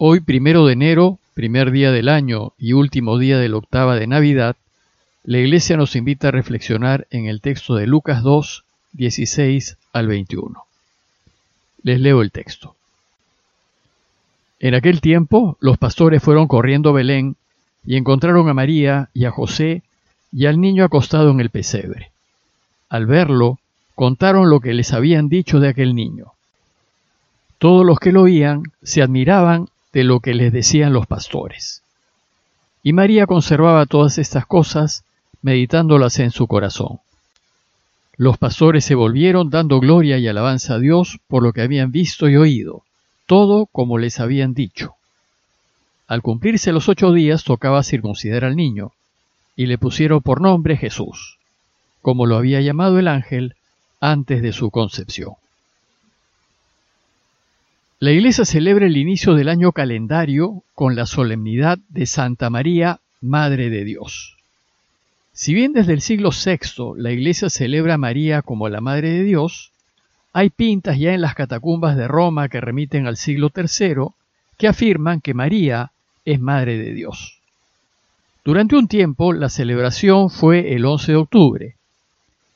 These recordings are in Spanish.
Hoy, primero de enero, primer día del año y último día de la octava de Navidad, la Iglesia nos invita a reflexionar en el texto de Lucas 2, 16 al 21. Les leo el texto. En aquel tiempo, los pastores fueron corriendo a Belén y encontraron a María y a José y al niño acostado en el pesebre. Al verlo, contaron lo que les habían dicho de aquel niño. Todos los que lo oían se admiraban de lo que les decían los pastores. Y María conservaba todas estas cosas, meditándolas en su corazón. Los pastores se volvieron dando gloria y alabanza a Dios por lo que habían visto y oído, todo como les habían dicho. Al cumplirse los ocho días tocaba circuncidar al niño, y le pusieron por nombre Jesús, como lo había llamado el ángel antes de su concepción. La Iglesia celebra el inicio del año calendario con la solemnidad de Santa María, Madre de Dios. Si bien desde el siglo VI la Iglesia celebra a María como la Madre de Dios, hay pintas ya en las catacumbas de Roma que remiten al siglo III que afirman que María es Madre de Dios. Durante un tiempo la celebración fue el 11 de octubre,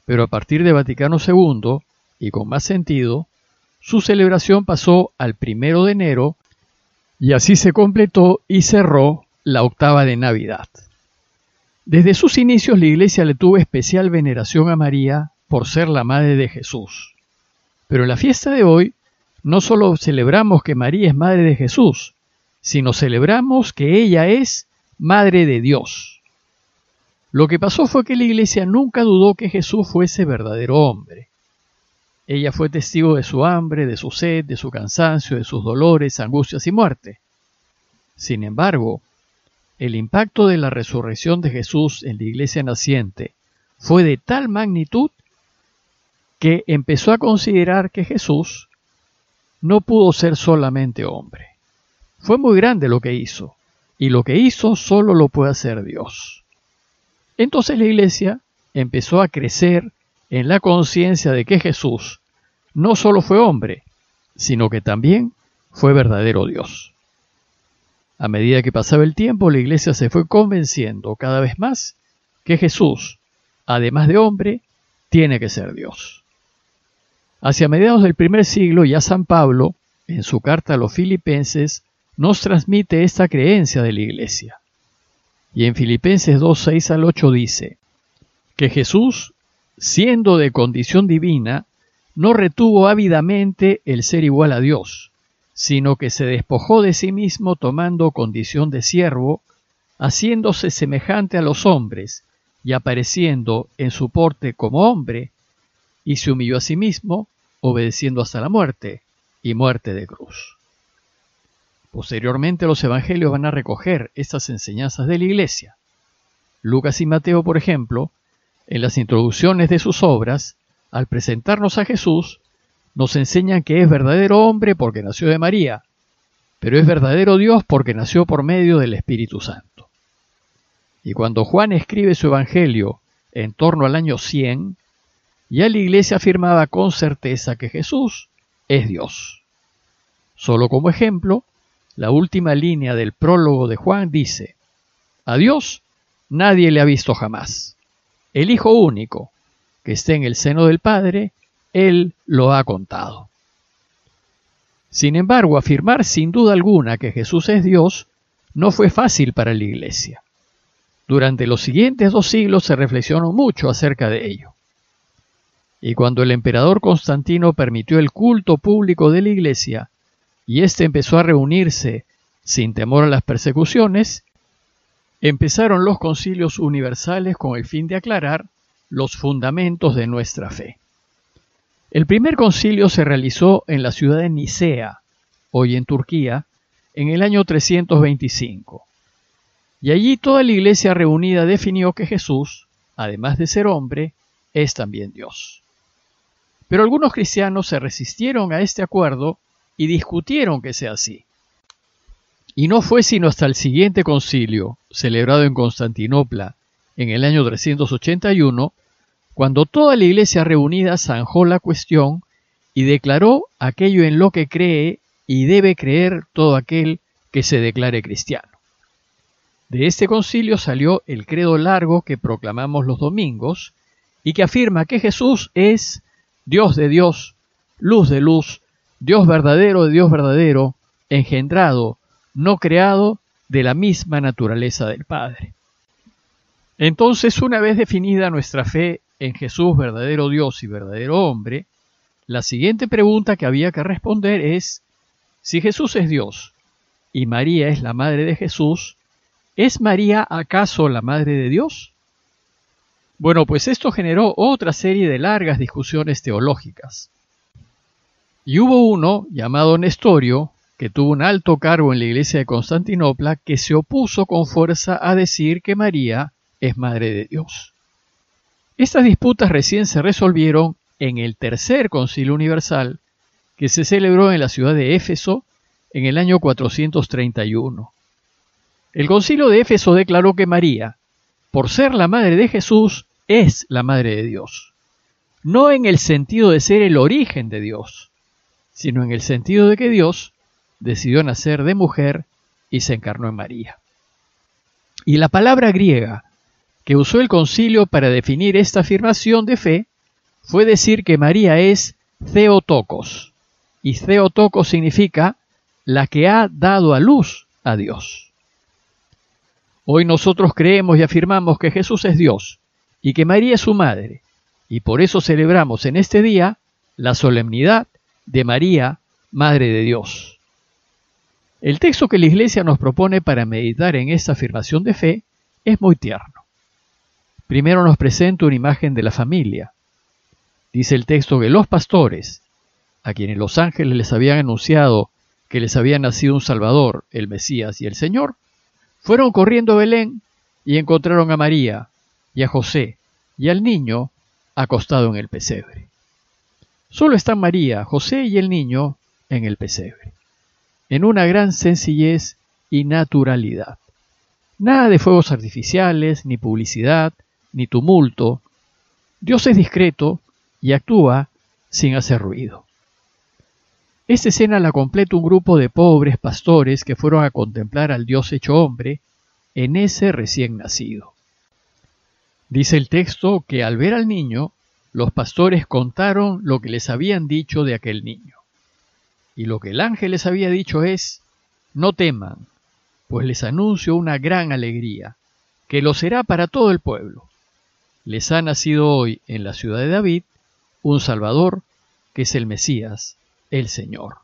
pero a partir de Vaticano II, y con más sentido, su celebración pasó al primero de enero y así se completó y cerró la octava de Navidad. Desde sus inicios la Iglesia le tuvo especial veneración a María por ser la Madre de Jesús. Pero en la fiesta de hoy no solo celebramos que María es Madre de Jesús, sino celebramos que ella es Madre de Dios. Lo que pasó fue que la Iglesia nunca dudó que Jesús fuese verdadero hombre. Ella fue testigo de su hambre, de su sed, de su cansancio, de sus dolores, angustias y muerte. Sin embargo, el impacto de la resurrección de Jesús en la iglesia naciente fue de tal magnitud que empezó a considerar que Jesús no pudo ser solamente hombre. Fue muy grande lo que hizo, y lo que hizo solo lo puede hacer Dios. Entonces la iglesia empezó a crecer en la conciencia de que Jesús no solo fue hombre, sino que también fue verdadero Dios. A medida que pasaba el tiempo, la iglesia se fue convenciendo cada vez más que Jesús, además de hombre, tiene que ser Dios. Hacia mediados del primer siglo, ya San Pablo, en su carta a los filipenses, nos transmite esta creencia de la iglesia. Y en Filipenses 2, 6 al 8 dice, que Jesús siendo de condición divina, no retuvo ávidamente el ser igual a Dios, sino que se despojó de sí mismo tomando condición de siervo, haciéndose semejante a los hombres y apareciendo en su porte como hombre, y se humilló a sí mismo, obedeciendo hasta la muerte y muerte de cruz. Posteriormente los evangelios van a recoger estas enseñanzas de la Iglesia. Lucas y Mateo, por ejemplo, en las introducciones de sus obras, al presentarnos a Jesús, nos enseñan que es verdadero hombre porque nació de María, pero es verdadero Dios porque nació por medio del Espíritu Santo. Y cuando Juan escribe su Evangelio en torno al año 100, ya la iglesia afirmaba con certeza que Jesús es Dios. Solo como ejemplo, la última línea del prólogo de Juan dice, a Dios nadie le ha visto jamás el Hijo único, que esté en el seno del Padre, Él lo ha contado. Sin embargo, afirmar sin duda alguna que Jesús es Dios no fue fácil para la Iglesia. Durante los siguientes dos siglos se reflexionó mucho acerca de ello. Y cuando el emperador Constantino permitió el culto público de la Iglesia, y éste empezó a reunirse sin temor a las persecuciones, empezaron los concilios universales con el fin de aclarar los fundamentos de nuestra fe. El primer concilio se realizó en la ciudad de Nicea, hoy en Turquía, en el año 325. Y allí toda la iglesia reunida definió que Jesús, además de ser hombre, es también Dios. Pero algunos cristianos se resistieron a este acuerdo y discutieron que sea así. Y no fue sino hasta el siguiente concilio, celebrado en Constantinopla en el año 381, cuando toda la iglesia reunida zanjó la cuestión y declaró aquello en lo que cree y debe creer todo aquel que se declare cristiano. De este concilio salió el credo largo que proclamamos los domingos y que afirma que Jesús es Dios de Dios, luz de luz, Dios verdadero de Dios verdadero, engendrado, no creado, de la misma naturaleza del Padre. Entonces, una vez definida nuestra fe en Jesús verdadero Dios y verdadero hombre, la siguiente pregunta que había que responder es, si Jesús es Dios y María es la madre de Jesús, ¿es María acaso la madre de Dios? Bueno, pues esto generó otra serie de largas discusiones teológicas. Y hubo uno, llamado Nestorio, que tuvo un alto cargo en la iglesia de Constantinopla, que se opuso con fuerza a decir que María es madre de Dios. Estas disputas recién se resolvieron en el tercer concilio universal que se celebró en la ciudad de Éfeso en el año 431. El concilio de Éfeso declaró que María, por ser la madre de Jesús, es la madre de Dios. No en el sentido de ser el origen de Dios, sino en el sentido de que Dios decidió nacer de mujer y se encarnó en María. Y la palabra griega que usó el concilio para definir esta afirmación de fe fue decir que María es Theotokos, y Theotokos significa la que ha dado a luz a Dios. Hoy nosotros creemos y afirmamos que Jesús es Dios y que María es su madre, y por eso celebramos en este día la solemnidad de María, Madre de Dios. El texto que la Iglesia nos propone para meditar en esta afirmación de fe es muy tierno. Primero nos presenta una imagen de la familia. Dice el texto que los pastores, a quienes los ángeles les habían anunciado que les había nacido un Salvador, el Mesías y el Señor, fueron corriendo a Belén y encontraron a María y a José y al niño acostado en el pesebre. Solo están María, José y el niño en el pesebre, en una gran sencillez y naturalidad. Nada de fuegos artificiales, ni publicidad, ni tumulto. Dios es discreto y actúa sin hacer ruido. Esta escena la completa un grupo de pobres pastores que fueron a contemplar al Dios hecho hombre en ese recién nacido. Dice el texto que al ver al niño, los pastores contaron lo que les habían dicho de aquel niño. Y lo que el ángel les había dicho es, no teman, pues les anuncio una gran alegría, que lo será para todo el pueblo. Les ha nacido hoy en la ciudad de David un Salvador, que es el Mesías, el Señor.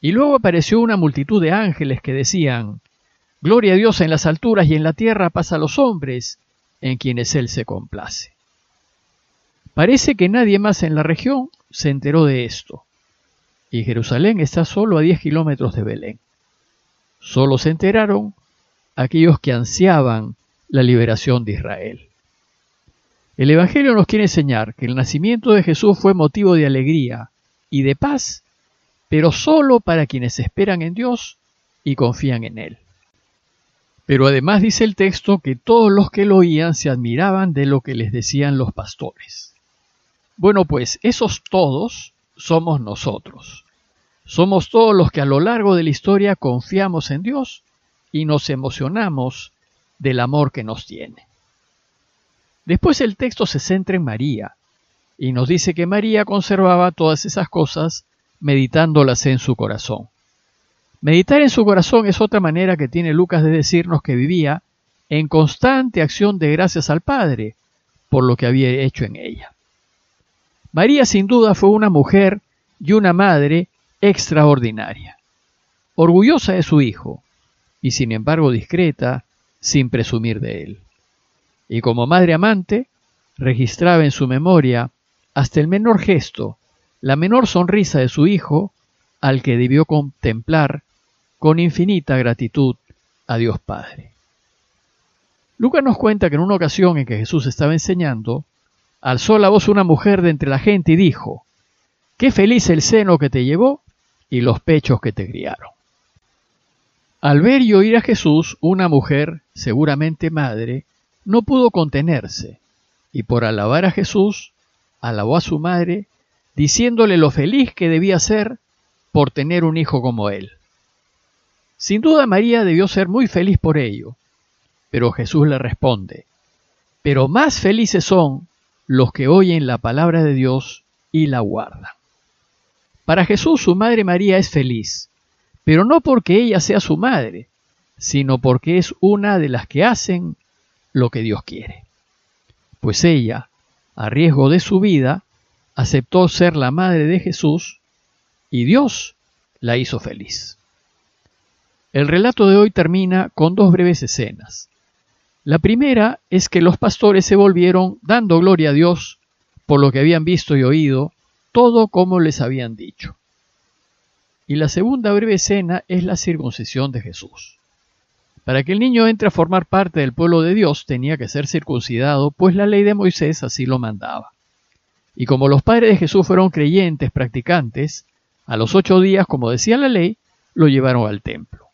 Y luego apareció una multitud de ángeles que decían, Gloria a Dios en las alturas y en la tierra pasa a los hombres, en quienes Él se complace. Parece que nadie más en la región se enteró de esto, y Jerusalén está solo a 10 kilómetros de Belén. Solo se enteraron aquellos que ansiaban la liberación de Israel. El Evangelio nos quiere enseñar que el nacimiento de Jesús fue motivo de alegría y de paz, pero solo para quienes esperan en Dios y confían en Él. Pero además dice el texto que todos los que lo oían se admiraban de lo que les decían los pastores. Bueno, pues esos todos somos nosotros. Somos todos los que a lo largo de la historia confiamos en Dios y nos emocionamos del amor que nos tiene. Después el texto se centra en María y nos dice que María conservaba todas esas cosas meditándolas en su corazón. Meditar en su corazón es otra manera que tiene Lucas de decirnos que vivía en constante acción de gracias al Padre por lo que había hecho en ella. María sin duda fue una mujer y una madre extraordinaria, orgullosa de su hijo y sin embargo discreta sin presumir de él y como madre amante registraba en su memoria hasta el menor gesto, la menor sonrisa de su hijo, al que debió contemplar con infinita gratitud a Dios Padre. Lucas nos cuenta que en una ocasión en que Jesús estaba enseñando, alzó la voz una mujer de entre la gente y dijo, Qué feliz el seno que te llevó y los pechos que te criaron. Al ver y oír a Jesús, una mujer, seguramente madre, no pudo contenerse, y por alabar a Jesús, alabó a su madre, diciéndole lo feliz que debía ser por tener un hijo como él. Sin duda María debió ser muy feliz por ello, pero Jesús le responde, pero más felices son los que oyen la palabra de Dios y la guardan. Para Jesús su madre María es feliz, pero no porque ella sea su madre, sino porque es una de las que hacen lo que Dios quiere. Pues ella, a riesgo de su vida, aceptó ser la madre de Jesús y Dios la hizo feliz. El relato de hoy termina con dos breves escenas. La primera es que los pastores se volvieron dando gloria a Dios por lo que habían visto y oído, todo como les habían dicho. Y la segunda breve escena es la circuncisión de Jesús. Para que el niño entre a formar parte del pueblo de Dios tenía que ser circuncidado, pues la ley de Moisés así lo mandaba. Y como los padres de Jesús fueron creyentes, practicantes, a los ocho días, como decía la ley, lo llevaron al templo.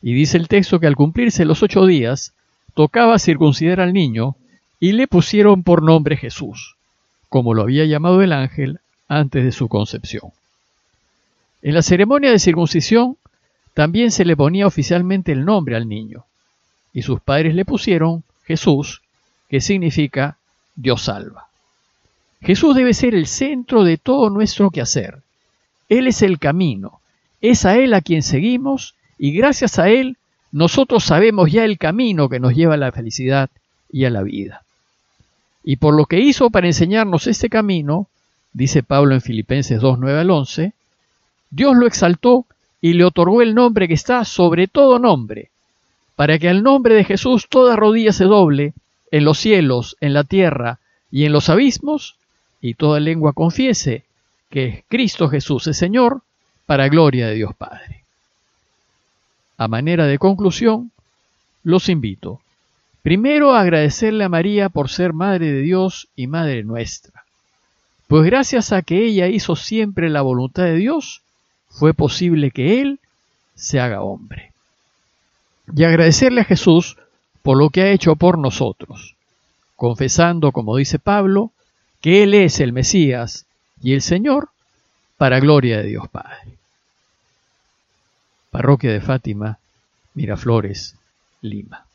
Y dice el texto que al cumplirse los ocho días, tocaba circuncidar al niño y le pusieron por nombre Jesús, como lo había llamado el ángel antes de su concepción. En la ceremonia de circuncisión también se le ponía oficialmente el nombre al niño, y sus padres le pusieron Jesús, que significa Dios salva. Jesús debe ser el centro de todo nuestro quehacer. Él es el camino, es a Él a quien seguimos y gracias a Él nosotros sabemos ya el camino que nos lleva a la felicidad y a la vida. Y por lo que hizo para enseñarnos este camino, dice Pablo en Filipenses 2, 9 al 11, Dios lo exaltó y le otorgó el nombre que está sobre todo nombre, para que al nombre de Jesús toda rodilla se doble, en los cielos, en la tierra y en los abismos, y toda lengua confiese que Cristo Jesús es Señor, para gloria de Dios Padre. A manera de conclusión, los invito, primero a agradecerle a María por ser Madre de Dios y Madre nuestra, pues gracias a que ella hizo siempre la voluntad de Dios, fue posible que Él se haga hombre. Y agradecerle a Jesús por lo que ha hecho por nosotros, confesando, como dice Pablo, que Él es el Mesías y el Señor, para gloria de Dios Padre. Parroquia de Fátima, Miraflores, Lima.